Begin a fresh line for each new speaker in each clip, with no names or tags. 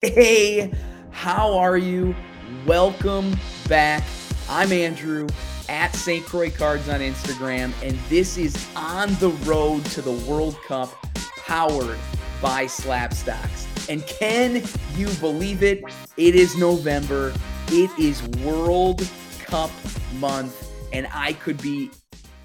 Hey, how are you? Welcome back. I'm Andrew at St. Croix Cards on Instagram, and this is On the Road to the World Cup powered by Slabstox. And can you believe it? It is November. It is World Cup month, and I could be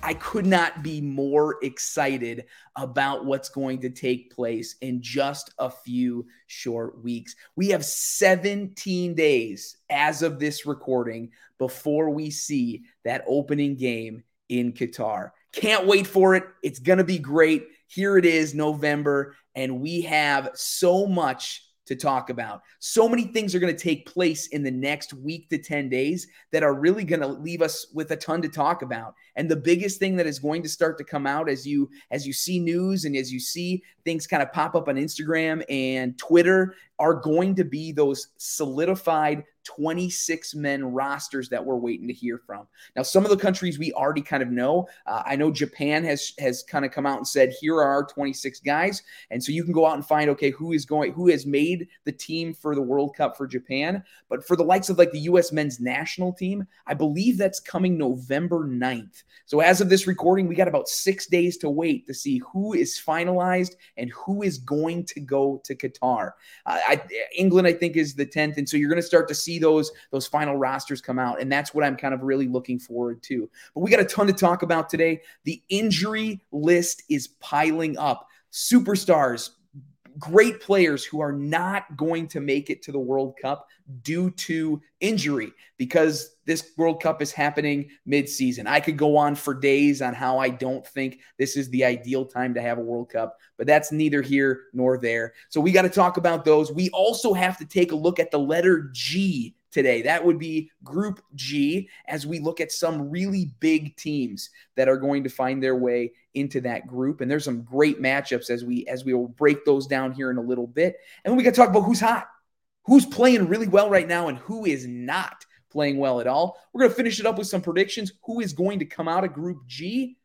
I could not be more excited about what's going to take place in just a few short weeks. We have 17 days as of this recording before we see that opening game in Qatar. Can't wait for it. It's going to be great. Here it is, November, and we have so much to talk about. So many things are going to take place in the next week to 10 days that are really going to leave us with a ton to talk about. And the biggest thing that is going to start to come out as you as you see news and as you see things kind of pop up on Instagram and Twitter are going to be those solidified 26 men rosters that we're waiting to hear from. Now, some of the countries we already kind of know. Uh, I know Japan has has kind of come out and said, "Here are our 26 guys," and so you can go out and find, okay, who is going, who has made the team for the World Cup for Japan. But for the likes of like the U.S. men's national team, I believe that's coming November 9th. So as of this recording, we got about six days to wait to see who is finalized and who is going to go to Qatar. Uh, I, England, I think, is the 10th, and so you're going to start to see see those those final rosters come out, and that's what I'm kind of really looking forward to. But we got a ton to talk about today. The injury list is piling up. Superstars, great players who are not going to make it to the World Cup due to injury because this World Cup is happening mid-season. I could go on for days on how I don't think this is the ideal time to have a World Cup, but that's neither here nor there. So we got to talk about those. We also have to take a look at the letter G today. That would be Group G as we look at some really big teams that are going to find their way into that group. And there's some great matchups as we as we will break those down here in a little bit. And then we to talk about who's hot, who's playing really well right now, and who is not playing well at all. We're going to finish it up with some predictions. Who is going to come out of Group G?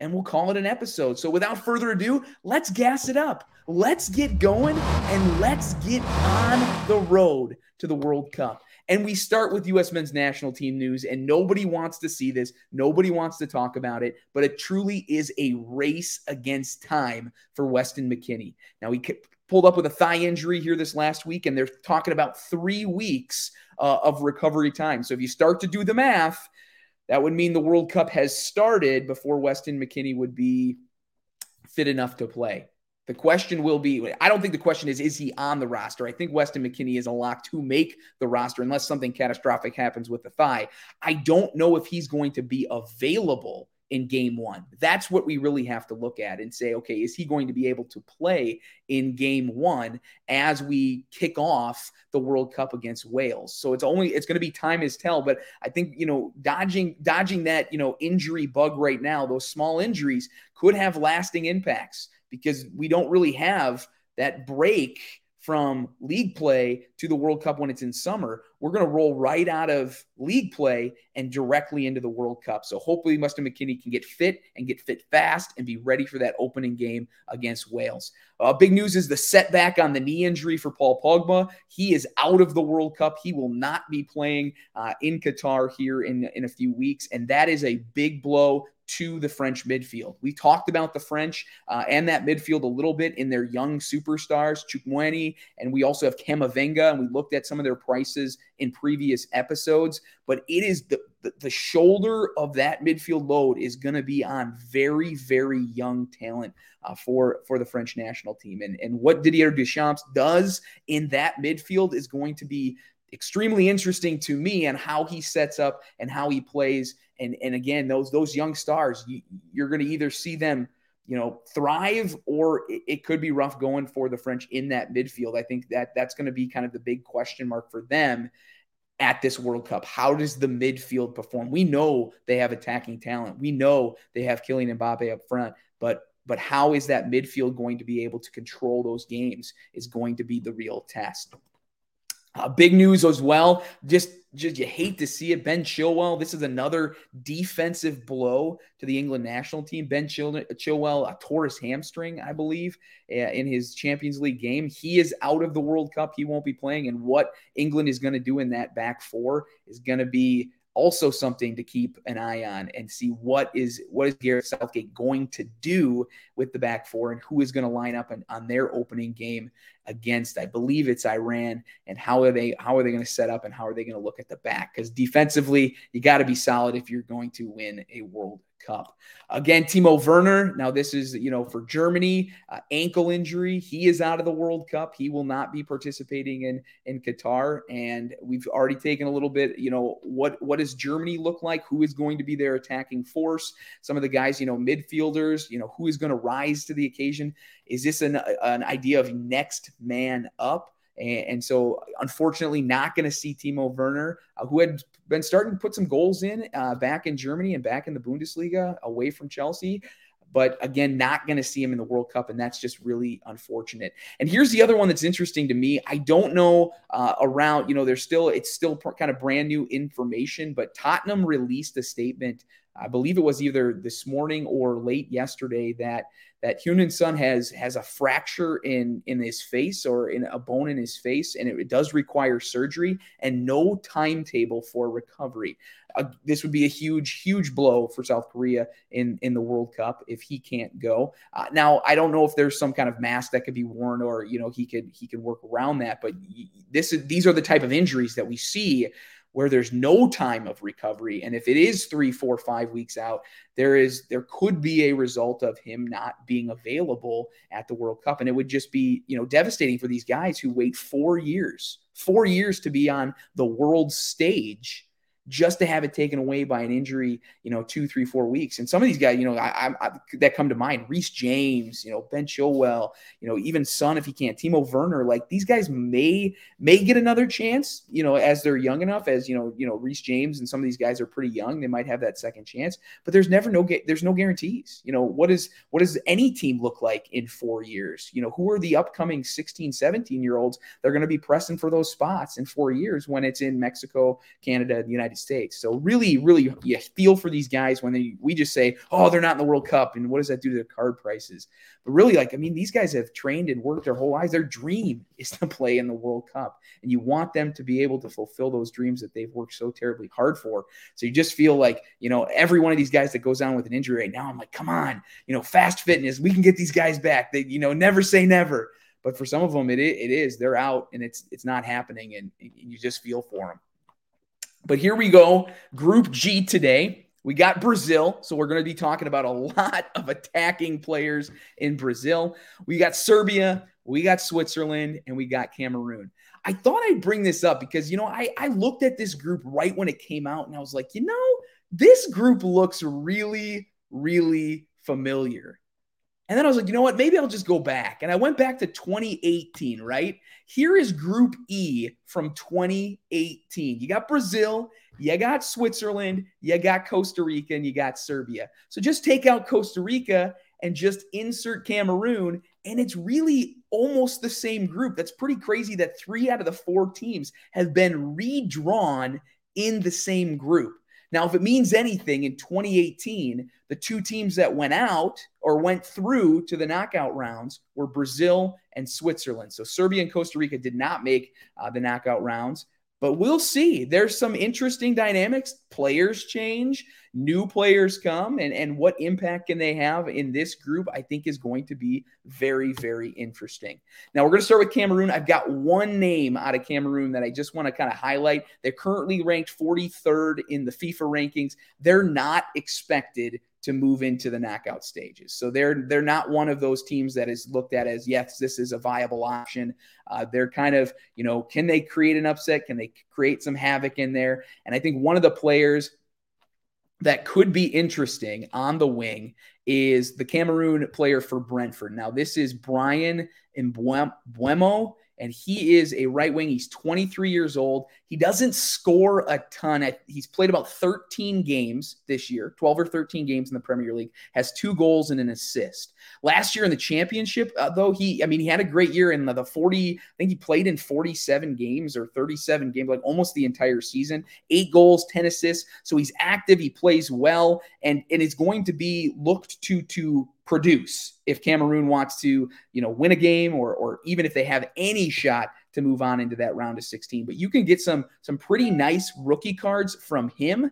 And we'll call it an episode. So without further ado, let's gas it up. Let's get going and let's get on the road to the World Cup. And we start with U.S. men's national team news, and nobody wants to see this. Nobody wants to talk about it, but it truly is a race against time for Weston McKennie. Now, he pulled up with a thigh injury here this last week, and they're talking about three weeks uh, of recovery time. So if you start to do the math, that would mean the World Cup has started before Weston McKennie would be fit enough to play. The question will be I don't think the question is, is he on the roster? I think Weston McKennie is a lock to make the roster unless something catastrophic happens with the thigh. I don't know if he's going to be available in game one. That's what we really have to look at and say, okay, is he going to be able to play in game one as we kick off the World Cup against Wales? So it's only it's going to be time as tell. But I think you know dodging dodging that you know injury bug right now, those small injuries could have lasting impacts because we don't really have that break from league play to the World Cup when it's in summer. We're going to roll right out of league play and directly into the World Cup. So hopefully, Weston McKennie can get fit and get fit fast and be ready for that opening game against Wales. Uh, big news is the setback on the knee injury for Paul Pogba. He is out of the World Cup. He will not be playing uh, in Qatar here in, in a few weeks. And that is a big blow to the French midfield. We talked about the French uh, and that midfield a little bit in their young superstars, Tchouameni, and we also have Camavinga, and we looked at some of their prices in previous episodes. But it is the, the, shoulder of that midfield load is going to be on very, very young talent uh, for, for the French national team. And, and what Didier Deschamps does in that midfield is going to be extremely interesting to me and how he sets up and how he plays. And and again, those those young stars, you, you're going to either see them, you know, thrive or it, could be rough going for the French in that midfield. I think that that's going to be kind of the big question mark for them at this World Cup. How does the midfield perform? We know they have attacking talent. We know they have Kylian Mbappe up front, but but how is that midfield going to be able to control those games is going to be the real test. Uh, big news as well. Just, just you hate to see it. Ben Chilwell. This is another defensive blow to the England national team. Ben Chilwell, a tore hamstring, I believe, in his Champions League game. He is out of the World Cup. He won't be playing. And what England is going to do in that back four is going to be also something to keep an eye on and see what is what is Gareth Southgate going to do with the back four and who is going to line up on, on their opening game against I believe it's Iran and how are they how are they going to set up and how are they going to look at the back because defensively you got to be solid if you're going to win a World Cup. Again, Timo Werner. Now, this is, you know, for Germany, uh, ankle injury. He is out of the World Cup. He will not be participating in in Qatar. And we've already taken a little bit, you know, what what does Germany look like? Who is going to be their attacking force? Some of the guys, you know, midfielders, you know, who is going to rise to the occasion? Is this an, an idea of next man up? And, so, unfortunately, not going to see Timo Werner, uh, who had been starting to put some goals in uh, back in Germany and back in the Bundesliga away from Chelsea. But again, not going to see him in the World Cup, and that's just really unfortunate. And here's the other one that's interesting to me. I don't know uh, around, you know, there's still it's still kind of brand new information, but Tottenham released a statement I believe it was either this morning or late yesterday that that Heung-min Son has has a fracture in in his face or in a bone in his face, and it, it does require surgery and no timetable for recovery. Uh, this would be a huge, huge blow for South Korea in in the World Cup if he can't go. Uh, now, I don't know if there's some kind of mask that could be worn, or you know, he could he could work around that. But this is these are the type of injuries that we see where there's no time of recovery. And if it is three four five weeks out there is there could be a result of him not being available at the world cup. And it would just be you know devastating for these guys who wait four years four years to be on the world stage just to have it taken away by an injury, you know, two, three, four weeks. And some of these guys, you know, I, I, that come to mind, Reece James, you know, Ben Chilwell, you know, even Son if he can't, Timo Werner, like these guys may may get another chance, you know, as they're young enough, as you know, you know, Reece James and some of these guys are pretty young, they might have that second chance. But there's never no there's no guarantees. You know, what is what does any team look like in four years? You know, who are the upcoming 16, 17 year olds? They're going to be pressing for those spots in four years when it's in Mexico, Canada, the United United States. So really, really, you feel for these guys when they we just say, oh, they're not in the World Cup, and what does that do to the card prices? But really, like I mean, these guys have trained and worked their whole lives. Their dream is to play in the World Cup, and you want them to be able to fulfill those dreams that they've worked so terribly hard for. So you just feel like you know every one of these guys that goes down with an injury right now. I'm like, come on, you know, fast fitness, we can get these guys back. They, you know, never say never. But for some of them, it, it is. They're out, and it's it's not happening, and you just feel for them. But here we go. Group G today. We got Brazil. So we're going to be talking about a lot of attacking players in Brazil. We got Serbia, we got Switzerland, and we got Cameroon. I thought I'd bring this up because, you know, I, I looked at this group right when it came out and I was like, you know, this group looks really, really familiar. And then I was like, you know what? Maybe I'll just go back. And I went back to 2018, right? Here is Group E from 2018. You got Brazil, you got Switzerland, you got Costa Rica, and you got Serbia. So just take out Costa Rica and just insert Cameroon. And it's really almost the same group. That's pretty crazy that three out of the four teams have been redrawn in the same group. Now, if it means anything, in 2018, the two teams that went out or went through to the knockout rounds were Brazil and Switzerland. So Serbia and Costa Rica did not make uh, the knockout rounds. But we'll see. There's some interesting dynamics. Players change, new players come, and, and what impact can they have in this group, I think is going to be very, very interesting. Now, we're going to start with Cameroon. I've got one name out of Cameroon that I just want to kind of highlight. They're currently ranked 43rd in the FIFA rankings. They're not expected to move into the knockout stages. So they're they're not one of those teams that is looked at as yes, this is a viable option. Uh, they're kind of you know, can they create an upset? Can they create some havoc in there? And I think one of the players that could be interesting on the wing is the Cameroon player for Brentford. Now this is Bryan Mbeumo. And he is a right wing. He's 23 years old. He doesn't score a ton. He's played about 13 games this year, 12 or 13 games in the Premier League, has two goals and an assist. Last year in the championship, uh, though, he, I mean, he had a great year in the, the 40, I think he played in 47 games or 37 games, like almost the entire season, eight goals, 10 assists. So he's active, he plays well, and, and is going to be looked to to produce if Cameroon wants to, you know, win a game or or even if they have any shot to move on into that round of 16. But you can get some some pretty nice rookie cards from him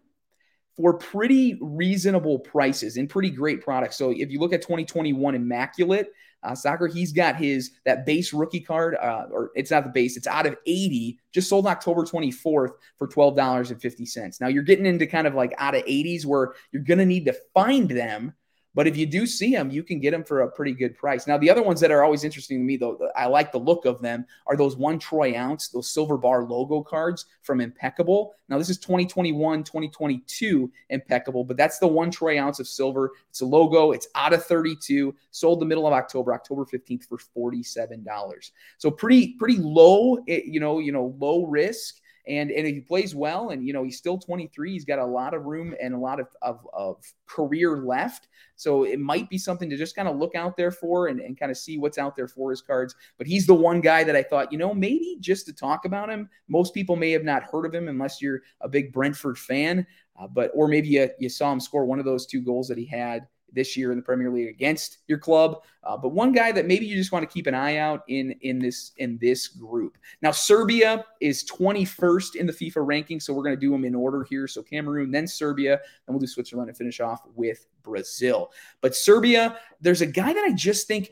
for pretty reasonable prices and pretty great products. So if you look at 2021 Immaculate uh, Soccer, he's got his that base rookie card, uh, or it's not the base, it's out of 80, just sold October 24th for $12.50. Now you're getting into kind of like out of 80s where you're going to need to find them but if you do see them, you can get them for a pretty good price. Now, the other ones that are always interesting to me, though, I like the look of them, are those one troy ounce, those silver bar logo cards from Impeccable. Now, this is 2021, 2022 Impeccable, but that's the one troy ounce of silver. It's a logo. It's out of 32, sold the middle of October, October 15th for $47. So pretty, pretty low, eh, you know, you know, low risk and and he plays well, and you know he's still 23, he's got a lot of room and a lot of of, of career left. So it might be something to just kind of look out there for and, and kind of see what's out there for his cards. But he's the one guy that I thought, you know, maybe just to talk about him. Most people may have not heard of him unless you're a big Brentford fan, uh, but or maybe you, you saw him score one of those two goals that he had this year in the Premier League against your club. Uh, but one guy that maybe you just want to keep an eye out in in this in this group. Now Serbia is 21st in the FIFA ranking, so we're going to do them in order here. So Cameroon, then Serbia, and we'll do Switzerland and finish off with Brazil. But Serbia, there's a guy that I just think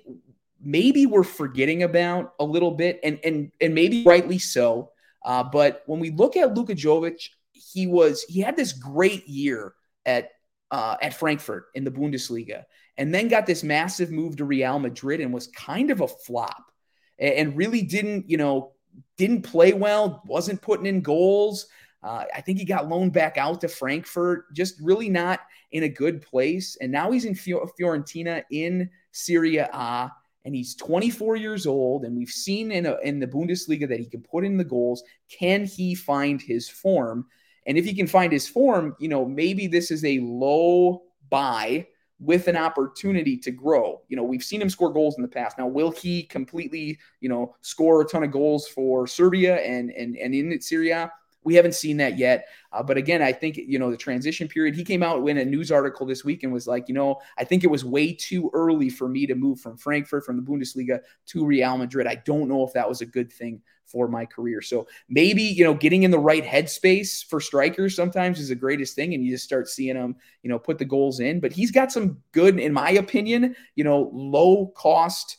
maybe we're forgetting about a little bit, and and and maybe rightly so. Uh, but when we look at Luka Jovic, he was he had this great year at uh, at Frankfurt in the Bundesliga, and then got this massive move to Real Madrid and was kind of a flop, and, really didn't, you know, didn't play well, wasn't putting in goals. Uh, I think he got loaned back out to Frankfurt, just really not in a good place. And now he's in Fiorentina in Serie A, and he's 24 years old. And we've seen in, a, in the Bundesliga that he can put in the goals. Can he find his form? And if he can find his form, you know, maybe this is a low buy with an opportunity to grow. You know, we've seen him score goals in the past. Now, will he completely, you know, score a ton of goals for Serbia and and and in Serie A? We haven't seen that yet. Uh, but again, I think, you know, the transition period, he came out in a news article this week and was like, you know, I think it was way too early for me to move from Frankfurt, from the Bundesliga to Real Madrid. I don't know if that was a good thing for my career. So maybe, you know, getting in the right headspace for strikers sometimes is the greatest thing. And you just start seeing them, you know, put the goals in. But he's got some good, in my opinion, you know, low cost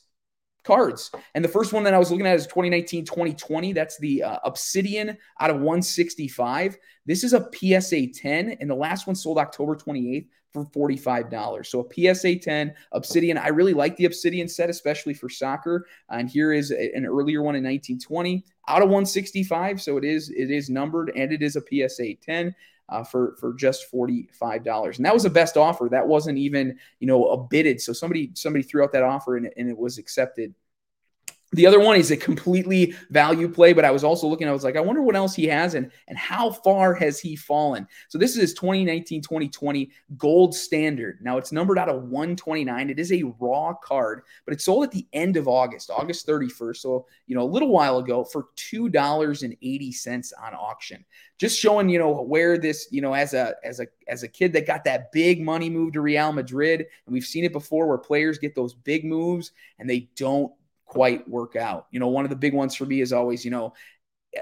cards. And the first one that I was looking at is 2019 2020. That's the uh, Obsidian out of 165. This is a PSA 10, and the last one sold October 28th for $45. So a PSA 10 Obsidian. I really like the Obsidian set, especially for soccer. And here is an earlier one in 1920 out of 165. So it is it is numbered and it is a PSA 10. Uh, for for just forty five dollars, and that was the best offer. That wasn't even you know a bidded. So somebody somebody threw out that offer and, and it was accepted the other one is a completely value play, but I was also looking, I was like, I wonder what else he has and, and how far has he fallen? So this is his 2019 2020 gold standard. Now it's numbered out of 129. It is a raw card, but it sold at the end of August, August 31st. So, you know, a little while ago for $2.80 on auction. Just showing, you know, where this, you know, as a as a as a kid that got that big money move to Real Madrid, and we've seen it before where players get those big moves and they don't quite work out. You know, one of the big ones for me is always, you know,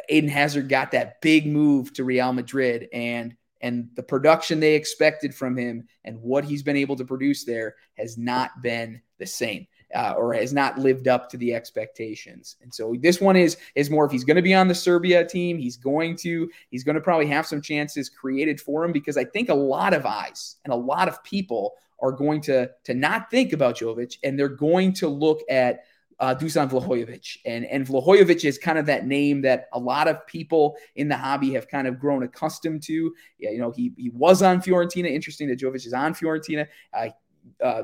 Eden Hazard got that big move to Real Madrid and and the production they expected from him and what he's been able to produce there has not been the same uh, or has not lived up to the expectations. And so this one is is more if he's going to be on the Serbia team, he's going to he's going to probably have some chances created for him because I think a lot of eyes and a lot of people are going to to not think about Jovic and they're going to look at uh, Dusan Vlahojevic. And, and Vlahojevic is kind of that name that a lot of people in the hobby have kind of grown accustomed to. Yeah, you know, he, he was on Fiorentina. Interesting that Jovic is on Fiorentina. Uh, uh,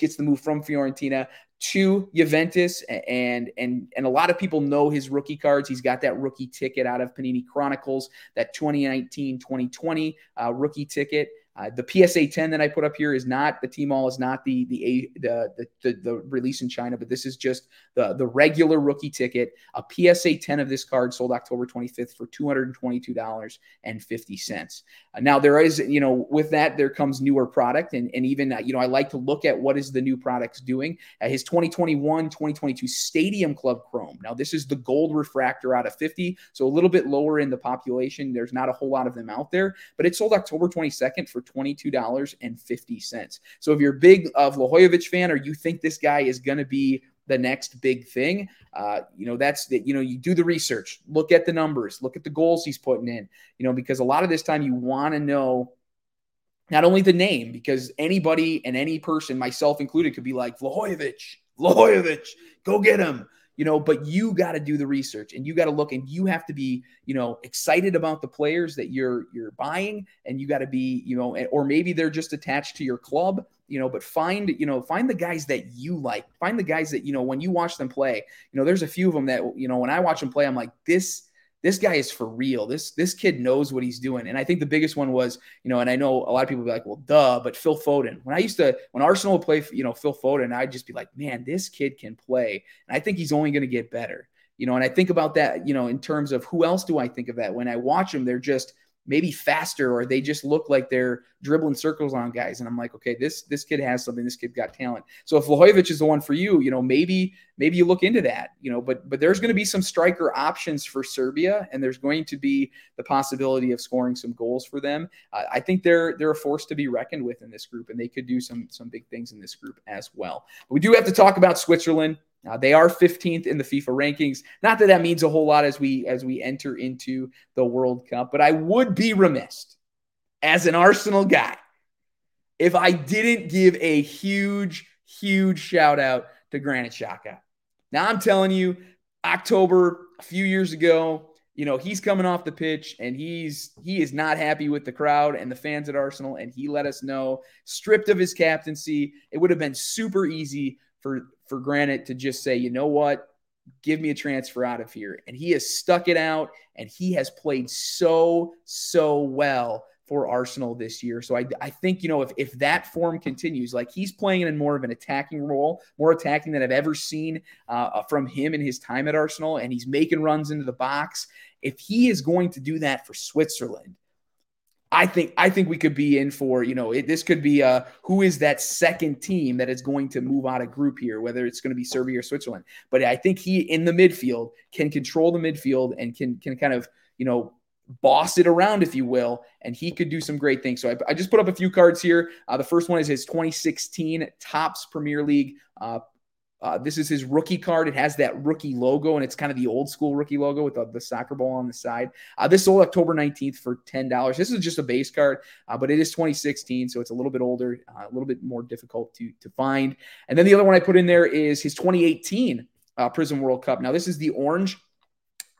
gets the move from Fiorentina to Juventus, and and and a lot of people know his rookie cards. He's got that rookie ticket out of Panini Chronicles, that 2019-2020 uh, rookie ticket. Uh, the PSA 10 that I put up here is not the Tmall is not the the, the the the release in China, but this is just the the regular rookie ticket. A PSA 10 of this card sold October 25th for $222.50. Uh, now there is you know with that there comes newer product and and even uh, you know I like to look at what is the new products doing. Uh, his 2021 2022 Stadium Club Chrome. Now this is the gold refractor out of 50, so a little bit lower in the population. There's not a whole lot of them out there, but it sold October 22nd for $22.50. So if you're a big of Vlahovic fan or you think this guy is going to be the next big thing, uh, you know, that's that, you know, you do the research, look at the numbers, look at the goals he's putting in, you know, because a lot of this time you want to know not only the name, because anybody and any person, myself included, could be like, Vlahovic, Vlahovic, go get him you know, but you got to do the research and you got to look and you have to be, you know, excited about the players that you're you're buying and you got to be, you know, or maybe they're just attached to your club, you know, but find, you know, find the guys that you like. Find the guys that, you know, when you watch them play, you know, there's a few of them that, you know, when I watch them play, I'm like, this this guy is for real. This this kid knows what he's doing. And I think the biggest one was, you know, and I know a lot of people be like, well, duh, but Phil Foden. When I used to, when Arsenal would play, you know, Phil Foden, I'd just be like, man, this kid can play. And I think he's only going to get better. You know, and I think about that, you know, in terms of who else do I think of that? When I watch them, they're just maybe faster or they just look like they're dribbling circles on guys. And i'm like okay this this kid has something. This kid got talent. So if Vlahovic is the one for you you know maybe maybe you look into that you know but but there's going to be some striker options for serbia and there's going to be the possibility of scoring some goals for them. Uh, i think they're they're a force to be reckoned with in this group and they could do some some big things in this group as well. But we do have to talk about switzerland uh, they are 15th in the FIFA rankings. Not that that means a whole lot as we as we enter into the World Cup, but I would be remiss as an Arsenal guy if I didn't give a huge, huge shout out to Granit Xhaka. Now I'm telling you, October a few years ago, you know he's coming off the pitch and he's he is not happy with the crowd and the fans at Arsenal, and he let us know, stripped of his captaincy, it would have been super easy for for Granit to just say, you know what, give me a transfer out of here. And he has stuck it out and he has played so, so well for Arsenal this year. So I, I think, you know, if, if that form continues, like he's playing in more of an attacking role, more attacking than I've ever seen uh, from him in his time at Arsenal, and he's making runs into the box. If he is going to do that for Switzerland, I think I think we could be in for you know it, this could be a who is that second team that is going to move out of group here, whether it's going to be Serbia or Switzerland. But I think he in the midfield can control the midfield and can can kind of you know boss it around, if you will, and he could do some great things. So I, I just put up a few cards here. Uh, the first one is his 2016 Topps Premier League uh, uh, this is his rookie card. It has that rookie logo, and it's kind of the old school rookie logo with the, the soccer ball on the side. Uh, this sold October 19th for $10. This is just a base card, uh, but it is 2016, so it's a little bit older, uh, a little bit more difficult to, to find. And then the other one I put in there is his 2018 uh, Prizm World Cup. Now, this is the orange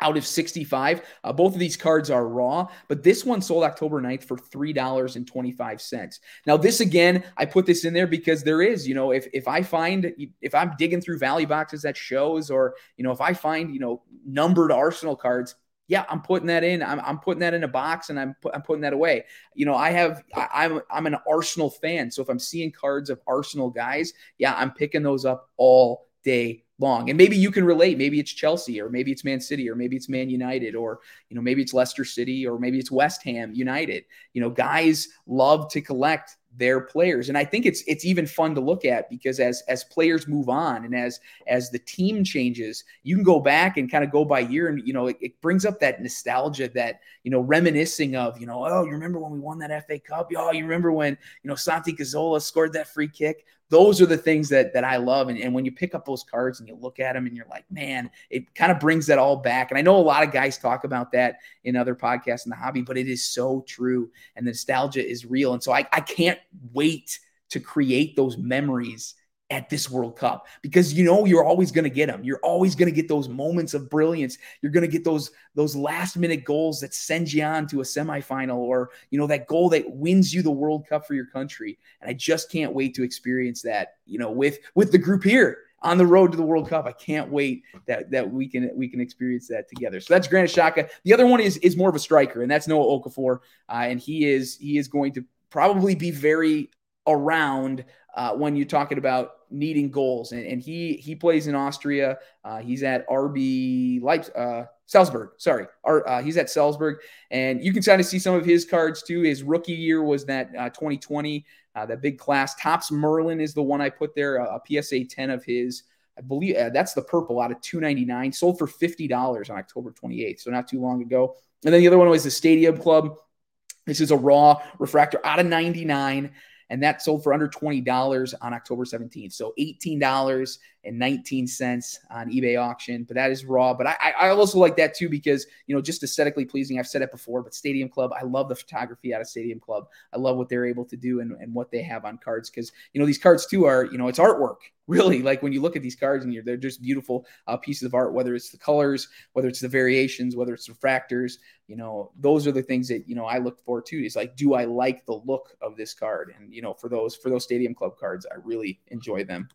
out of 65. Uh, both of these cards are raw, but this one sold October 9th for $3.25. Now, this again, I put this in there because there is, you know, if, if I find, if I'm digging through value boxes at shows, or, you know, if I find, you know, numbered Arsenal cards, yeah, I'm putting that in. I'm, I'm putting that in a box and I'm, I'm putting that away. You know, I have, I, I'm, I'm an Arsenal fan. So if I'm seeing cards of Arsenal guys, yeah, I'm picking those up all day long. And maybe you can relate. Maybe it's Chelsea or maybe it's Man City or maybe it's Man United or, you know, maybe it's Leicester City or maybe it's West Ham United. You know, guys love to collect their players and i think it's it's even fun to look at because as as players move on and as as the team changes you can go back and kind of go by year and you know it, it, brings up that nostalgia that you know reminiscing of you know oh you remember when we won that fa cup oh you remember when you know santi cazorla scored that free kick those are the things that that I love. And, and when you pick up those cards and you look at them and you're like, man, it kind of brings that all back. And I know a lot of guys talk about that in other podcasts in the hobby, but it is so true. And the nostalgia is real. And so I, I can't wait to create those memories at this World Cup because you know you're always going to get them. You're always going to get those moments of brilliance. You're going to get those those last minute goals that send you on to a semifinal or you know that goal that wins you the World Cup for your country. And I just can't wait to experience that, you know, with with the group here on the road to the World Cup. I can't wait that that we can we can experience that together. So that's Granit Xhaka. The other one is is more of a striker, and that's Noah Okafor, uh, and he is he is going to probably be very around uh, when you're talking about needing goals. And, and he he plays in Austria. Uh, he's at RB Leipzig, uh, Salzburg. Sorry, uh, he's at Salzburg, and you can kind of see some of his cards too. His rookie year was that 2020, uh, uh, that big class. Topps Merlin is the one I put there, a, PSA 10 of his. I believe that's the purple out of 299, sold for $50 on October 28th, so not too long ago. And then the other one was the Stadium Club. This is a raw refractor out of 99 and that sold for under $20 on October 17th. So $18.19 on eBay auction, but that is raw. But I, I also like that too because, you know, just aesthetically pleasing. I've said it before, but Stadium Club, I love the photography out of Stadium Club. I love what they're able to do and, and what they have on cards because, you know, these cards too are, you know, it's artwork really like when you look at these cards and you're, they're just beautiful uh, pieces of art whether it's the colors whether it's the variations whether it's the refractors you know those are the things that you know i look for too is like do i like the look of this card and you know for those for those stadium club cards i really enjoy them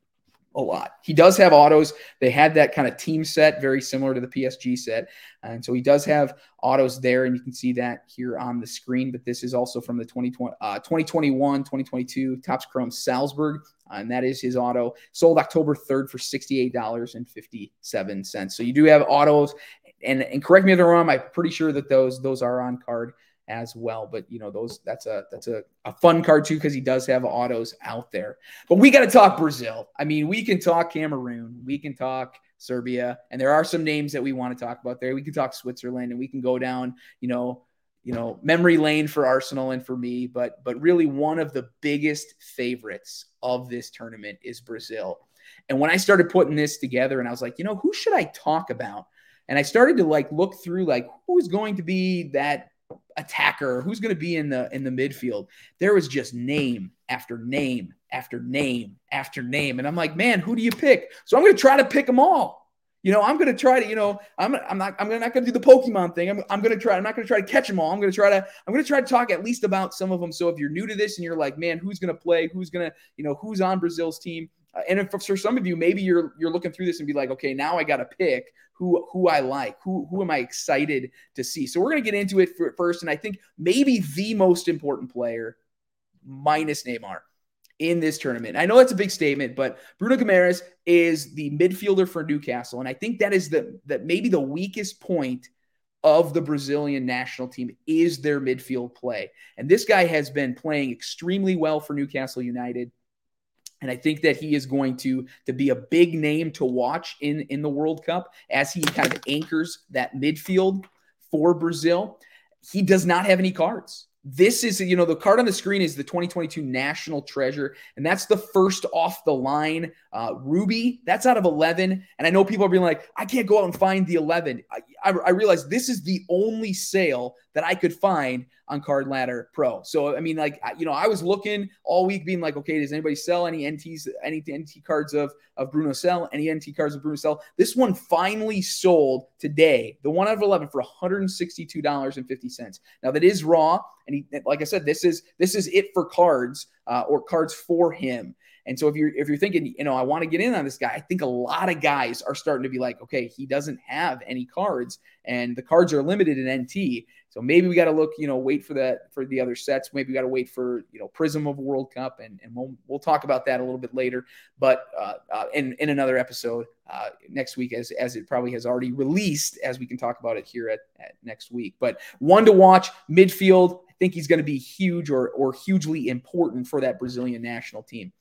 a lot. He does have autos. They had that kind of team set, very similar to the PSG set. And so he does have autos there, and you can see that here on the screen. But this is also from the 2020, uh, 2021, 2022 Topps Chrome Salzburg. Uh, and that is his auto. Sold October 3rd for $68.57. So you do have autos. And, and correct me if I'm wrong, I'm pretty sure that those those are on card as well. But you know, those that's a that's a, a fun card too because he does have autos out there. But we got to talk Brazil. I mean, we can talk Cameroon, we can talk Serbia, and there are some names that we want to talk about there. We can talk Switzerland, and we can go down, you know, you know, memory lane for Arsenal and for me. But but really, one of the biggest favorites of this tournament is Brazil. And when I started putting this together, and I was like, you know, who should I talk about? And I started to like look through like who's going to be that attacker, who's going to be in the in the midfield. There was just name after name after name after name, and I'm like, man, who do you pick? So I'm going to try to pick them all. You know, I'm going to try to, you know, I'm, I'm not, I'm not going to do the Pokemon thing. I'm, I'm going to try, I'm not going to try to catch them all. I'm going to try to, I'm going to try to talk at least about some of them. So if you're new to this and you're like, man, who's going to play? Who's going to, you know, who's on Brazil's team? And if, for some of you, maybe you're you're looking through this and be like, okay, now I got to pick who who I like, who who am I excited to see. So we're gonna get into it for, first, and I think maybe the most important player, minus Neymar, in this tournament. I know that's a big statement, but Bruno Guimaraes is the midfielder for Newcastle, and I think that is the that maybe the weakest point of the Brazilian national team is their midfield play. And this guy has been playing extremely well for Newcastle United. And I think that he is going to, to be a big name to watch in, in the World Cup as he kind of anchors that midfield for Brazil. He does not have any cards. This is, you know, the card on the screen is the 2022 National Treasure, and that's the first off the line uh, Ruby. That's out of 11. And I know people are being like, I can't go out and find the 11. I, I, realize this is the only sale that I could find on Card Ladder Pro. So I mean, like you know, I was looking all week, being like, okay, does anybody sell any NTs, any NT cards of of Bruno Sell, any NT cards of Bruno Sell? This one finally sold today, the one out of eleven for one hundred and sixty two dollars and fifty cents. Now that is raw, and he, like I said, this is this is it for cards uh, or cards for him. And so if you're if you're thinking, you know, I want to get in on this guy, I think a lot of guys are starting to be like, okay, he doesn't have any cards, and the cards are limited in NT. So maybe we got to look, you know, wait for that for the other sets. Maybe we got to wait for you know Prizm of World Cup, and and we'll we'll talk about that a little bit later. But uh, uh, in in another episode uh, next week, as as it probably has already released, as we can talk about it here at, at next week. But one to watch midfield. Think he's going to be huge or or hugely important for that Brazilian national team.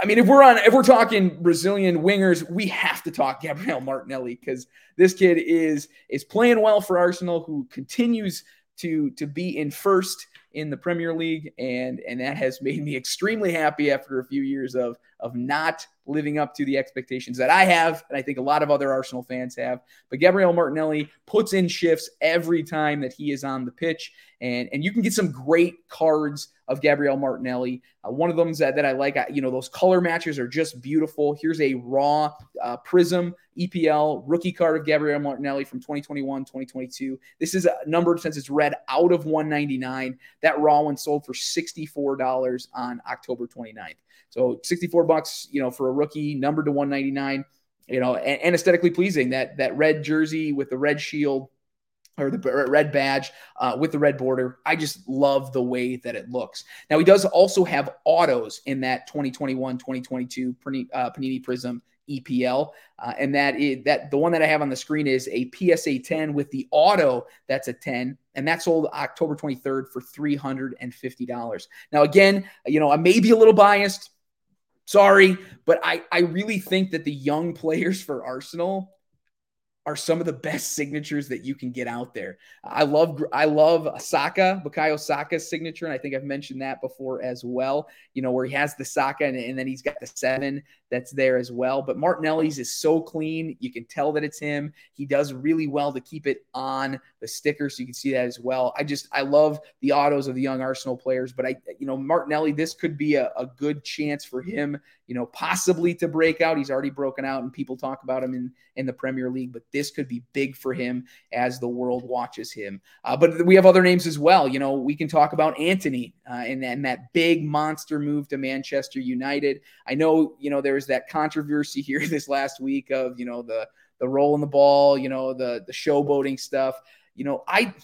I mean, if we're on, if we're talking Brazilian wingers, we have to talk Gabriel Martinelli because this kid is is playing well for Arsenal, who continues to to be in first in the Premier League, and and that has made me extremely happy after a few years of of not living up to the expectations that I have, and I think a lot of other Arsenal fans have. But Gabriel Martinelli puts in shifts every time that he is on the pitch, and and you can get some great cards of Gabriel Martinelli. Uh, one of them that, that I like, you know, those color matches are just beautiful. Here's a raw uh, Prizm EPL rookie card of Gabriel Martinelli from 2021, 2022. This is a numbered since it's read out of 199. That raw one sold for $64 on October 29th. So 64 bucks, you know, for a rookie numbered to 199, you know, and aesthetically pleasing. That that red jersey with the red shield or the red badge uh, with the red border. I just love the way that it looks. Now, he does also have autos in that 2021 2022 uh, Panini Prizm EPL. Uh, and that is that the one that I have on the screen is a PSA 10 with the auto that's a 10 and that sold October 23rd for $350. Now again, you know, I may be a little biased. Sorry, but I I really think that the young players for Arsenal are some of the best signatures that you can get out there. I love I love Saka, Bukayo Saka's signature, and I think I've mentioned that before as well. You know where he has the Saka, and, and then he's got the seven that's there as well. But Martinelli's is so clean, you can tell that it's him. He does really well to keep it on the sticker, so you can see that as well. I just I love the autos of the young Arsenal players, but I you know Martinelli, this could be a, a good chance for him, you know, possibly to break out. He's already broken out, and people talk about him in in the Premier League, but this could be big for him as the world watches him. Uh, but we have other names as well. You know, we can talk about Antony uh, and, and that big monster move to Manchester United. I know, you know, there's that controversy here this last week of, you know, the the roll in the ball, you know, the the showboating stuff. You know, I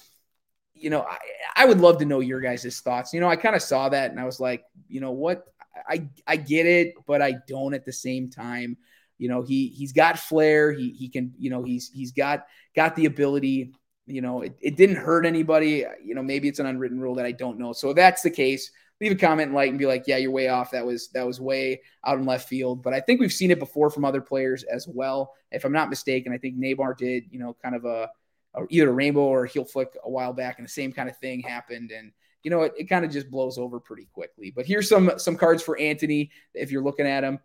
you know, I, I would love to know your guys' thoughts. You know, I kind of saw that and I was like, you know what? I I get it, but I don't at the same time. You know, he he's got flair. He he can, you know, he's he's got got the ability. You know, it, it didn't hurt anybody. You know, maybe it's an unwritten rule that I don't know. So if that's the case, leave a comment and like and be like, yeah, you're way off. That was that was way out in left field. But I think we've seen it before from other players as well. If I'm not mistaken, I think Neymar did, you know, kind of a, a either a rainbow or a heel flick a while back, and the same kind of thing happened. And you know, it, it kind of just blows over pretty quickly. But here's some some cards for Antony if you're looking at him.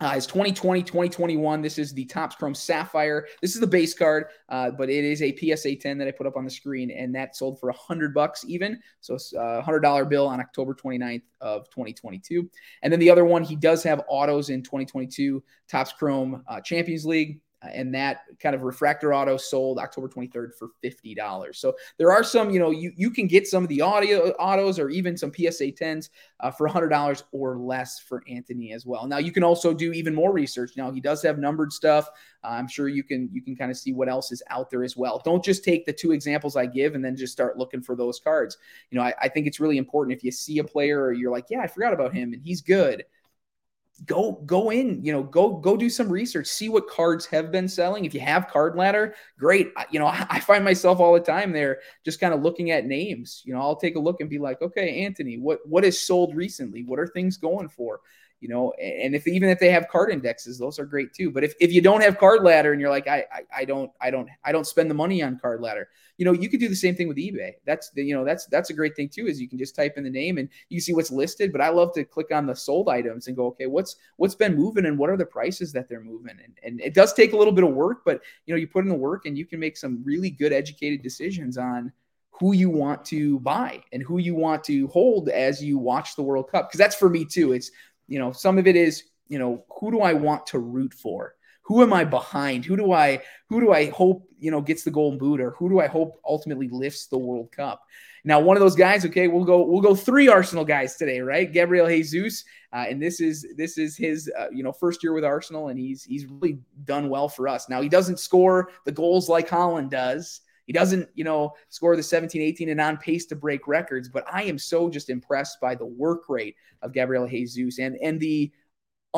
Uh, it's 2020, 2021. This is the Topps Chrome Sapphire. This is the base card, uh, but it is a PSA 10 that I put up on the screen, and that sold for a hundred bucks even. So a uh, hundred dollar bill on October 29th of 2022. And then the other one, he does have autos in 2022 Topps Chrome uh, Champions League and that kind of refractor auto sold October 23rd for $50. So there are some, you know, you, you can get some of the audio autos or even some PSA 10s uh, for $100 or less for Antony as well. Now you can also do even more research. Now he does have numbered stuff. Uh, I'm sure you can you can kind of see what else is out there as well. Don't just take the two examples I give and then just start looking for those cards. You know, I, I think it's really important if you see a player or you're like, yeah, I forgot about him and he's good go go in you know go go do some research see what cards have been selling. If you have card ladder great. You know I, I find myself all the time there just kind of looking at names. You know i'll take a look and be like okay antony what what is sold recently? What are things going for you know and if even if they have card indexes those are great too but if, if you don't have card ladder and you're like I, I i don't i don't i don't spend the money on card ladder you know you could do the same thing with ebay that's the you know that's that's a great thing too is you can just type in the name and you see what's listed but i love to click on the sold items and go okay what's what's been moving and what are the prices that they're moving and, and it does take a little bit of work but you know you put in the work and you can make some really good educated decisions on who you want to buy and who you want to hold as you watch the World Cup. Because that's for me too. It's you know, some of it is, you know, who do I want to root for? Who am I behind? Who do I who do I hope, you know, gets the golden boot or who do I hope ultimately lifts the World Cup? Now, one of those guys, okay, we'll go we'll go three Arsenal guys today, right? Gabriel Jesus, uh, and this is this is his uh, you know first year with Arsenal, and he's he's really done well for us. Now he doesn't score the goals like Haaland does, he doesn't, you know, score the 17, 18 and on pace to break records, but I am so just impressed by the work rate of Gabriel Jesus and and the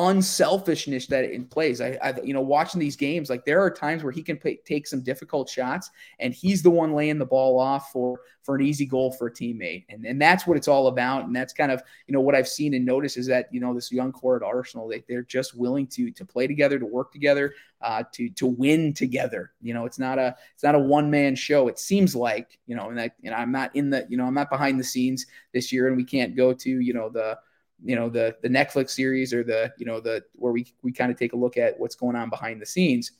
unselfishness that it plays. I, I, you know, watching these games, like there are times where he can take some difficult shots, and he's the one laying the ball off for for an easy goal for a teammate, and and that's what it's all about. And that's kind of you know what I've seen and noticed is that you know this young core at Arsenal, they they're just willing to to play together, to work together, uh, to to win together. You know, it's not a it's not a one man show. It seems like you know, and know I'm not in the you know I'm not behind the scenes this year, and we can't go to you know the you know the the Netflix series or the you know the where we we kind of take a look at what's going on behind the scenes.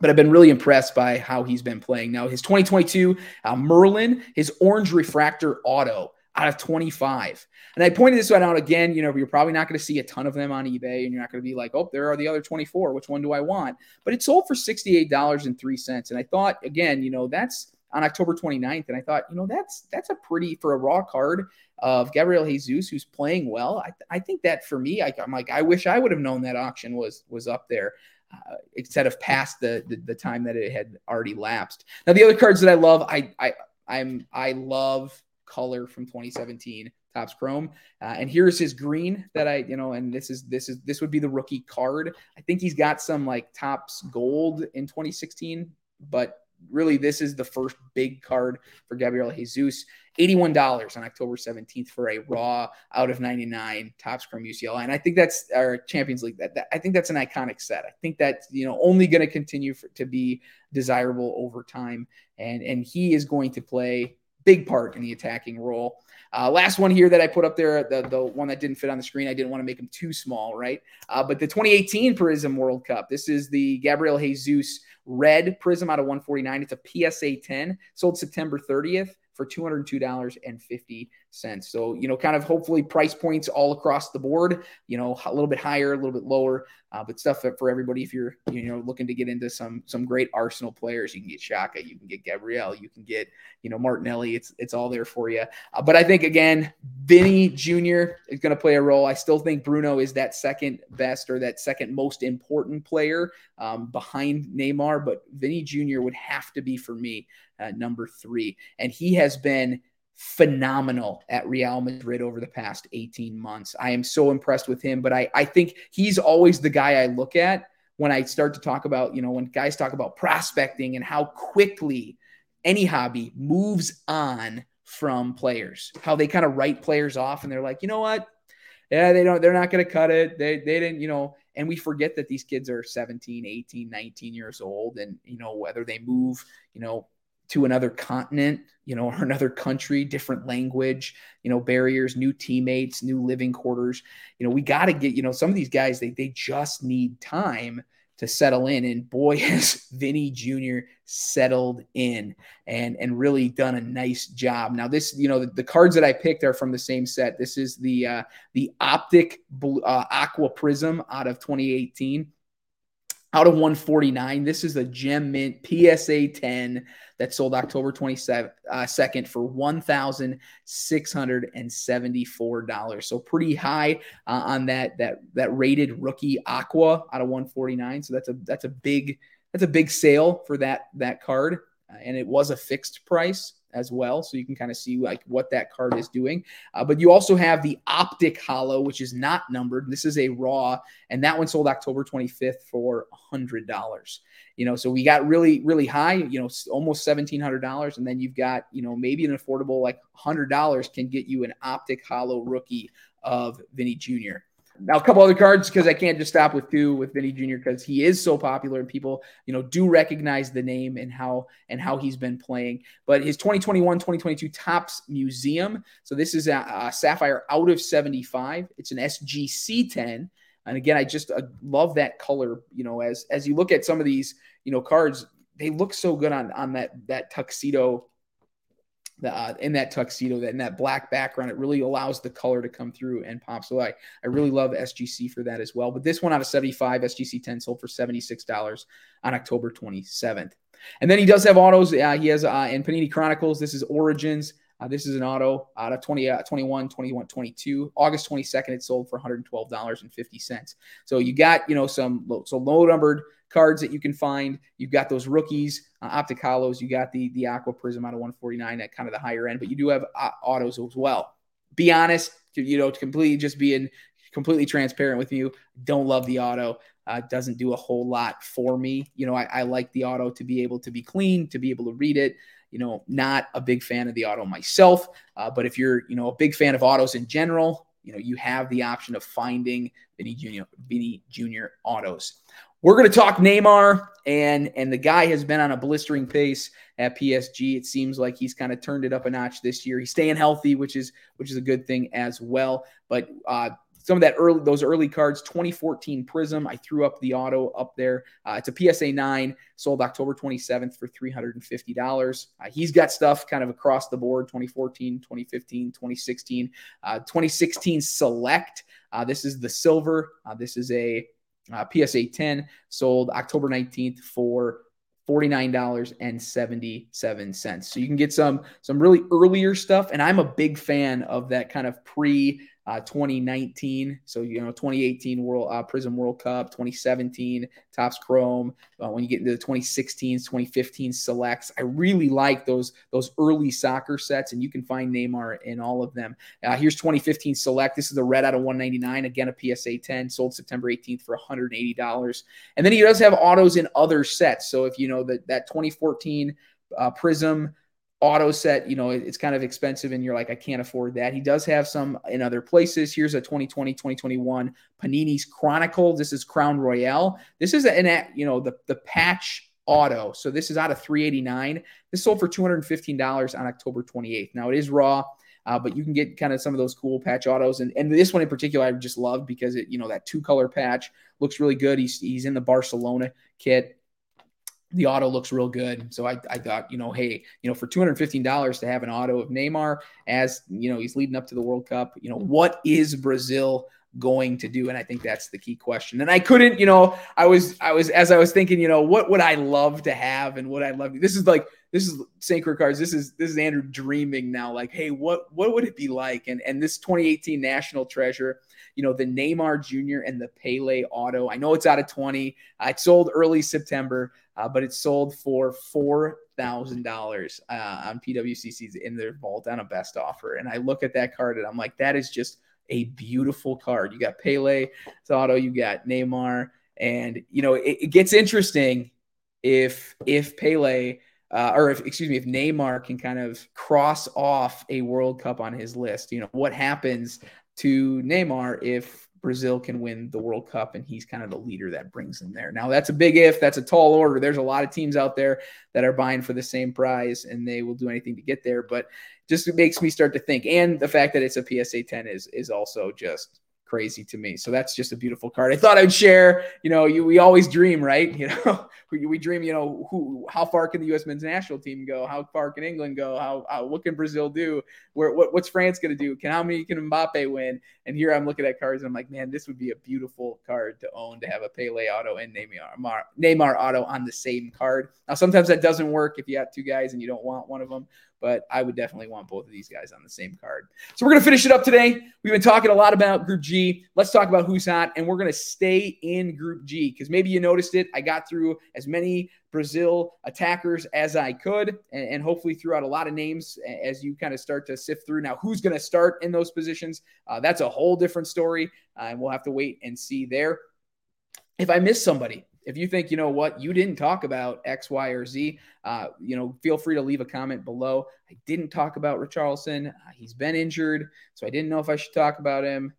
But I've been really impressed by how he's been playing. Now his 2022 uh, Merlin, his orange refractor auto out of 25. And I pointed this one out again. You know, you're probably not going to see a ton of them on eBay, and you're not going to be like, oh, there are the other 24. Which one do I want? But it sold for $68.03. And I thought, again, you know, that's on October 29th. And I thought, you know, that's that's a pretty for a raw card of Gabriel Jesus, who's playing well. I, I think that for me, I, am like, I wish I would have known that auction was was up there. Uh, instead of past the, the, the time that it had already lapsed. Now the other cards that I love, I I I'm I love color from 2017 Topps Chrome. Uh, and here's his green that I, you know, and this is this is this would be the rookie card. I think he's got some like Topps gold in 2016, but really this is the first big card for Gabriel Jesus. $81 on October 17th for a raw out of 99 Topps Chrome UCLA. And I think that's our Champions League. That, that I think that's an iconic set. I think that's, you know, only going to continue for, to be desirable over time. And, and he is going to play big part in the attacking role. Uh, last one here that I put up there, the, the one that didn't fit on the screen, I didn't want to make him too small, right? Uh, but the 2018 Prism World Cup, this is the Gabriel Jesus red Prizm out of 149. It's a PSA 10, sold September 30th for $202.50. So, you know, kind of hopefully price points all across the board, you know, a little bit higher, a little bit lower, uh, but stuff for everybody. If you're, you know, looking to get into some, some great Arsenal players, you can get Xhaka, you can get Gabriel, you can get, you know, Martinelli. It's, it's all there for you. Uh, but I think again, Vini Jr. is going to play a role. I still think Bruno is that second best or that second most important player um, behind Neymar, but Vini Jr. would have to be for me uh, number three. And he has been phenomenal at Real Madrid over the past 18 months. I am so impressed with him, but I, I think he's always the guy I look at when I start to talk about, you know, when guys talk about prospecting and how quickly any hobby moves on from players, how they kind of write players off and they're like, you know what? Yeah, they don't, they're not going to cut it. They, they didn't, you know, and we forget that these kids are 17, 18, 19 years old. And, you know, whether they move, you know, to another continent, you know, or another country, different language, you know, barriers, new teammates, new living quarters. You know, we got to get, you know, some of these guys, they, they just need time to settle in. And boy, has Vini Jr. settled in and, and really done a nice job. Now, this, you know, the, the cards that I picked are from the same set. This is the, uh, the Optic blue, uh, Aqua Prizm out of 2018 out of 149. This is a gem mint PSA 10 that sold October 22nd uh, for $1,674. So pretty high uh, on that that that rated rookie Aqua out of 149. So that's a that's a big that's a big sale for that that card, uh, and it was a fixed price as well. So you can kind of see like what that card is doing. Uh, but you also have the Optic Holo, which is not numbered. This is a raw, and that one sold October 25th for $100. You know, so we got really, really high, you know, almost $1,700. And then you've got, you know, maybe an affordable like $100 can get you an Optic Holo rookie of Vini Jr. Now, a couple other cards because I can't just stop with two with Vini Jr. because he is so popular and people, you know, do recognize the name and how and how he's been playing. But his 2021-2022 Topps Museum. So this is a, a Sapphire out of 75. It's an SGC 10. And again, I just uh, love that color. You know, as as you look at some of these, you know, cards, they look so good on on that that tuxedo uh, in that tuxedo, that in that black background, it really allows the color to come through and pop. So I, I really love SGC for that as well. But this one out of 75, SGC 10 sold for $76 on October 27th. And then he does have autos. Uh, he has uh, in Panini Chronicles, this is Origins. Uh, this is an auto out of 20, uh, 21, 21, 22. August 22nd, it sold for $112.50. So you got, you know, some so low numbered cards that you can find. You've got those rookies, uh. You got the the Aqua Prizm out of 149 at kind of the higher end, but you do have uh, autos as well. Be honest, you know, to completely just being completely transparent with you. Don't love the auto. Uh, doesn't do a whole lot for me. You know, I, I like the auto to be able to be clean, to be able to read it. You know, not a big fan of the auto myself, uh, but if you're, you know, a big fan of autos in general, you know, you have the option of finding Vini Jr. Vini Jr. autos. We're going to talk Neymar, and and the guy has been on a blistering pace at PSG. It seems like he's kind of turned it up a notch this year. He's staying healthy, which is which is a good thing as well. But uh, some of that early those early cards 2014 Prizm i threw up the auto up there uh, it's a psa 9 sold october 27th for $350 uh, he's got stuff kind of across the board 2014 2015 2016 uh, 2016 select uh, this is the silver uh, this is a uh, psa 10 sold october 19th for $49.77. So you can get some some really earlier stuff and I'm a big fan of that kind of pre uh, 2019. So, you know, 2018 World uh, Prizm World Cup, 2017 Topps Chrome. Uh, when you get into the 2016s, 2015 selects, I really like those those early soccer sets, and you can find Neymar in all of them. Uh, here's 2015 select. This is the red out of 199. Again, a PSA 10, sold September 18th for $180. And then he does have autos in other sets. So if you know that that 2014 uh, Prizm auto set, you know, it's kind of expensive and you're like, I can't afford that. He does have some in other places. Here's a 2020, 2021 Panini's Chronicle. This is Crown Royale. This is an, you know, the, the patch auto. So this is out of 389. This sold for $215 on October 28th. Now it is raw. Uh, but you can get kind of some of those cool patch autos, and, and this one in particular I just love because it you know that two color patch looks really good. He's he's in the Barcelona kit the auto looks real good. So I, I thought, you know, hey, you know, for $215 to have an auto of Neymar as, you know, he's leading up to the World Cup, you know, what is Brazil going to do? And I think that's the key question. And I couldn't, you know, I was, I was, as I was thinking, you know, what would I love to have and what I love? This is like, this is. Croix cards. This is, this is Andrew dreaming now, like, hey, what, what would it be like? And, and this 2018 national treasure, you know, the Neymar Jr. and the Pele auto. I know it's out of 20. I sold early September uh, but it sold for four thousand uh, dollars on PWCC's in their vault on a best offer. And I look at that card and I'm like, that is just a beautiful card. You got Pele, auto, you got Neymar, and you know it, it gets interesting if if Pele. Uh, or if excuse me, if Neymar can kind of cross off a World Cup on his list, you know what happens to Neymar if Brazil can win the World Cup and he's kind of the leader that brings them there. Now, that's a big if, that's a tall order. There's a lot of teams out there that are buying for the same prize and they will do anything to get there, but just makes me start to think. And the fact that it's a PSA 10 is is also just crazy to me. So that's just a beautiful card. I thought I'd share. You know, you we always dream, right? You know, we, we dream. You know, who how far can the U.S. men's national team go? How far can England go? How, how what can Brazil do? Where what, what's France going to do? Can how many can Mbappe win? And here I'm looking at cards and I'm like, man, this would be a beautiful card to own to have a Pele auto and Neymar Neymar auto on the same card. Now sometimes that doesn't work if you have two guys and you don't want one of them but I would definitely want both of these guys on the same card. So we're going to finish it up today. We've been talking a lot about Group G. Let's talk about who's hot, and we're going to stay in Group G because maybe you noticed it. I got through as many Brazil attackers as I could, and, and hopefully threw out a lot of names as you kind of start to sift through. Now, who's going to start in those positions? Uh, that's a whole different story, uh, and we'll have to wait and see there. If I miss somebody, if you think, you know what, you didn't talk about X, Y, or Z, uh, you know, feel free to leave a comment below. I didn't talk about Richarlison. Uh, he's been injured, so I didn't know if I should talk about him.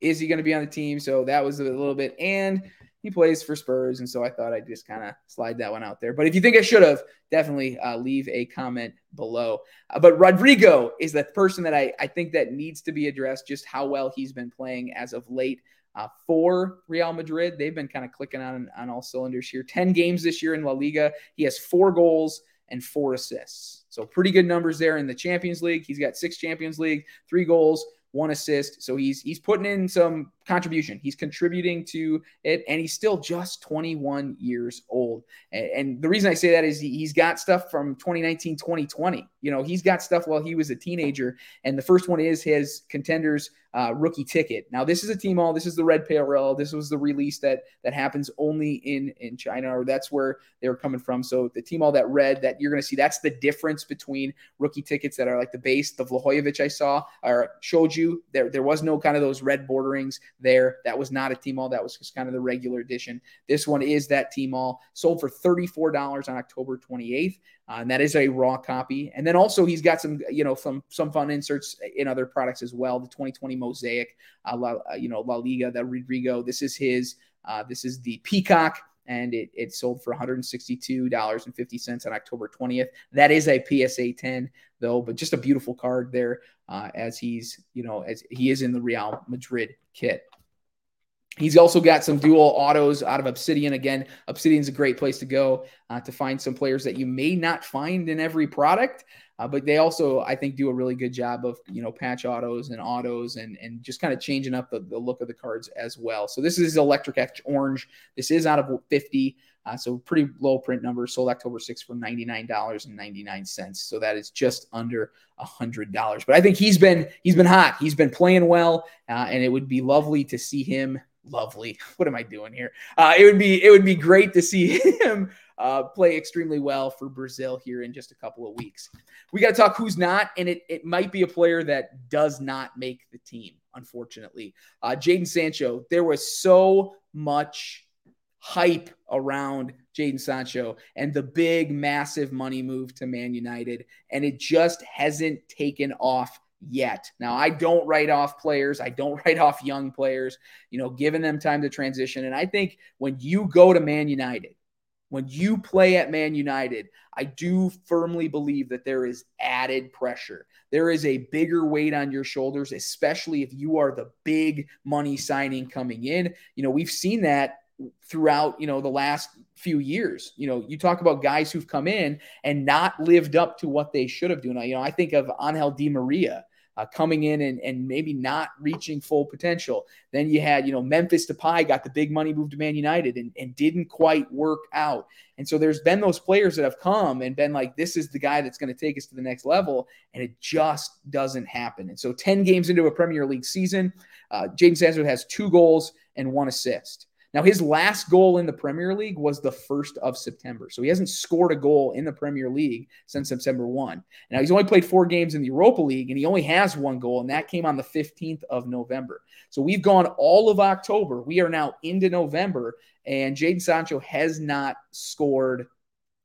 Is he going to be on the team? So that was a little bit. And he plays for Spurs, and so I thought I'd just kind of slide that one out there. But if you think I should have, definitely uh, leave a comment below. Uh, but Rodrygo is the person that I, I think that needs to be addressed, just how well he's been playing as of late. Uh, for Real Madrid, they've been kind of clicking on on all cylinders here. Ten games this year in La Liga, he has four goals and four assists. So pretty good numbers there in the Champions League. He's got six Champions League, three goals, one assist. So he's he's putting in some contribution. He's contributing to it, and he's still just 21 years old. And, the reason I say that is he, he's got stuff from 2019, 2020. You know, he's got stuff while he was a teenager. And the first one is his contenders uh, rookie ticket. Now, this is a team all. This is the red parallel. This was the release that that happens only in in China, or that's where they were coming from. So the team all that red that you're going to see, that's the difference between rookie tickets that are like the base, the Vlahovic I saw or showed you. There there was no kind of those red borderings there. That was not a team all. That was just kind of the regular edition. This one is that team all. Sold for $34 on October 28th. Uh, and that is a raw copy. And then also he's got some, you know, some some fun inserts in other products as well. The 2020 Mosaic, uh, La, uh, you know, La Liga, the Rodrygo. This is his. Uh, this is the Peacock, and it, it sold for $162.50 on October 20th. That is a PSA 10 though, but just a beautiful card there uh, as he's, you know, as he is in the Real Madrid kit. He's also got some dual autos out of Obsidian. Again, Obsidian's a great place to go uh, to find some players that you may not find in every product. Uh, but they also, I think, do a really good job of you know patch autos and autos and and just kind of changing up the, the look of the cards as well. So this is Electric Etch Orange. This is out of 50. Uh, so pretty low print number. Sold October 6th for $99.99. So that is just under a hundred dollars. But I think he's been he's been hot. He's been playing well, uh, and it would be lovely to see him. Lovely. What am I doing here? Uh, it would be it would be great to see him uh, play extremely well for Brazil here in just a couple of weeks. We got to talk who's not, and it, it might be a player that does not make the team, unfortunately. Uh, Jadon Sancho, there was so much hype around Jadon Sancho and the big, massive money move to Man United, and it just hasn't taken off yet. Now, I don't write off players. I don't write off young players, you know, giving them time to transition. And I think when you go to Man United, when you play at Man United, I do firmly believe that there is added pressure. There is a bigger weight on your shoulders, especially if you are the big money signing coming in. You know, we've seen that throughout, you know, the last few years. You know, you talk about guys who've come in and not lived up to what they should have done. You know, I think of Angel Di Maria uh, coming in and, and maybe not reaching full potential. Then you had, you know, Memphis Depay got the big money move to Man United and, and didn't quite work out. And so there's been those players that have come and been like, this is the guy that's going to take us to the next level. And it just doesn't happen. And so 10 games into a Premier League season, uh, Sancho has two goals and one assist. Now, his last goal in the Premier League was the 1st of September. So he hasn't scored a goal in the Premier League since September 1. Now, he's only played four games in the Europa League, and he only has one goal, and that came on the 15th of November. So we've gone all of October. We are now into November, and Jadon Sancho has not scored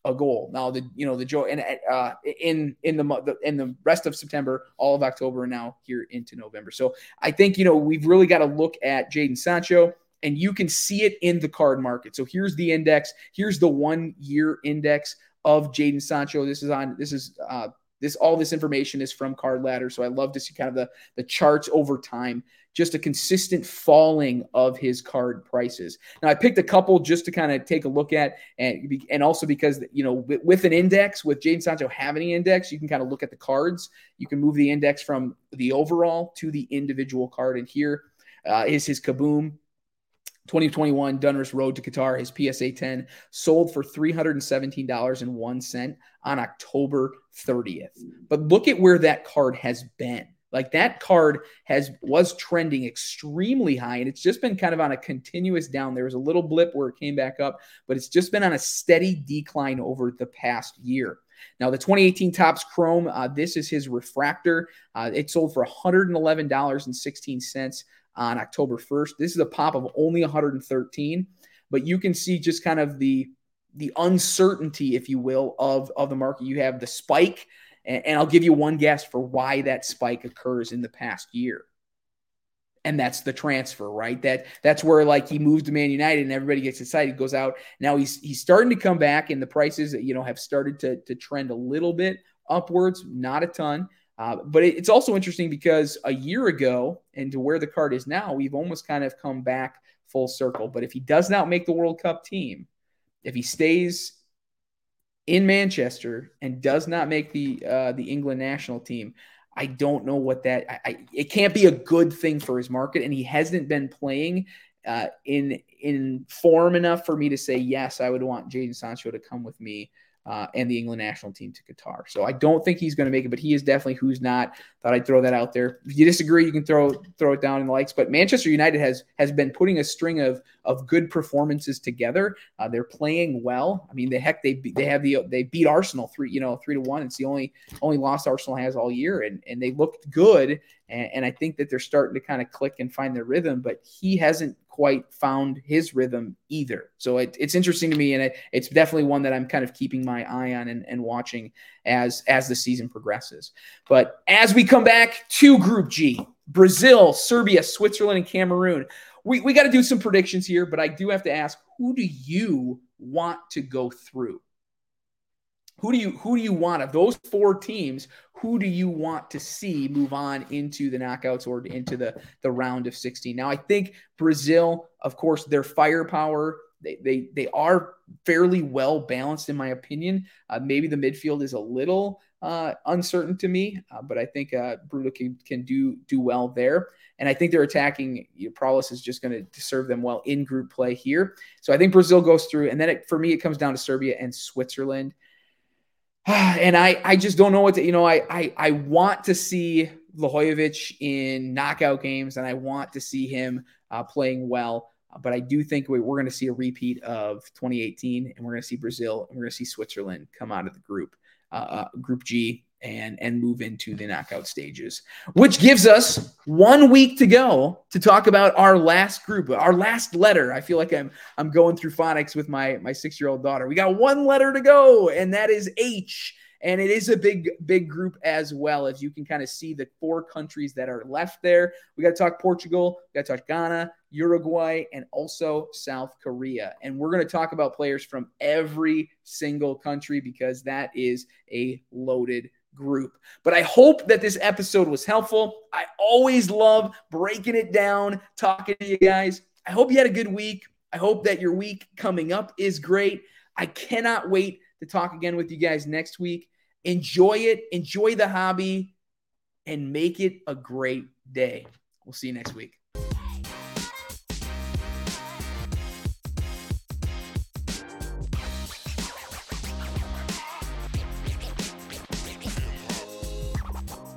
a goal. Now the you know the joy and uh, in in the in the rest of September, all of October, and now here into November. So I think you know we've really got to look at Jadon Sancho and you can see it in the card market. So here's the index. Here's the one year index of Jadon Sancho. This is on. This is uh, this all this information is from Card Ladder. So I love to see kind of the the charts over time. Just a consistent falling of his card prices. Now I picked a couple just to kind of take a look at, and and also because you know with, with an index, with Jadon Sancho having an index, you can kind of look at the cards. You can move the index from the overall to the individual card, and here uh, is his Kaboom 2021 Donruss Road to Qatar, his PSA 10 sold for $317.01 on October 30th. But look at where that card has been. Like that card has was trending extremely high and it's just been kind of on a continuous down. There was a little blip where it came back up, but it's just been on a steady decline over the past year. Now, the 2018 Topps Chrome, uh, this is his refractor. Uh, it sold for $111.16 on October 1st. This is a pop of only 113, but you can see just kind of the the uncertainty, if you will, of, of the market. You have the spike, and, and I'll give you one guess for why that spike occurs in the past year and that's the transfer, right? That that's where like he moves to Man United and everybody gets excited, goes out. Now he's he's starting to come back, and the prices you know have started to to trend a little bit upwards, not a ton. Uh, but it's also interesting because a year ago and to where the card is now, we've almost kind of come back full circle. But if he does not make the World Cup team, if he stays in Manchester and does not make the uh, the England national team, I don't know what that. I, I, it can't be a good thing for his market, and he hasn't been playing uh, in in form enough for me to say yes. I would want Jadon Sancho to come with me uh, and the England national team to Qatar. So I don't think he's going to make it, but he is definitely who's not. Thought I'd throw that out there. If you disagree, you can throw throw it down in the likes. But Manchester United has has been putting a string of of good performances together. Uh, they're playing well. I mean, the heck they they have the they beat Arsenal three you know three to one. It's the only only loss Arsenal has all year, and and they looked good. And, and I think that they're starting to kind of click and find their rhythm. But he hasn't quite found his rhythm either. So it, it's interesting to me, and it, it's definitely one that I'm kind of keeping my eye on and, and watching as as the season progresses. But as we come back to Group G, Brazil, Serbia, Switzerland, and Cameroon, we, we got to do some predictions here, but I do have to ask, who do you want to go through? Who do you who do you want of those four teams? who do you want to see move on into the knockouts or into the, the round of 16? Now, I think Brazil, of course, their firepower, they, they, they are fairly well balanced, in my opinion. Uh, maybe the midfield is a little uh, uncertain to me, uh, but I think uh, can, can do do well there. And I think they're attacking. You know, is just going to serve them well in group play here. So I think Brazil goes through, and then it, for me, it comes down to Serbia and Switzerland. and I, I just don't know what to, you know, I, I, I want to see Vlahovic in knockout games and I want to see him uh, playing well. But I do think we, we're going to see a repeat of 2018 and we're going to see Brazil and we're going to see Switzerland come out of the group, uh, uh, Group G and and move into the knockout stages, which gives us one week to go to talk about our last group, our last letter. I feel like I'm I'm going through phonics with my my six year old daughter. We got one letter to go, and that is H. And it is a big, big group as well, as you can kind of see the four countries that are left there. We got to talk Portugal, we got to talk Ghana, Uruguay, and also South Korea. And we're going to talk about players from every single country because that is a loaded group. But I hope that this episode was helpful. I always love breaking it down, talking to you guys. I hope you had a good week. I hope that your week coming up is great. I cannot wait to talk again with you guys next week. Enjoy it, enjoy the hobby, and make it a great day. We'll see you next week.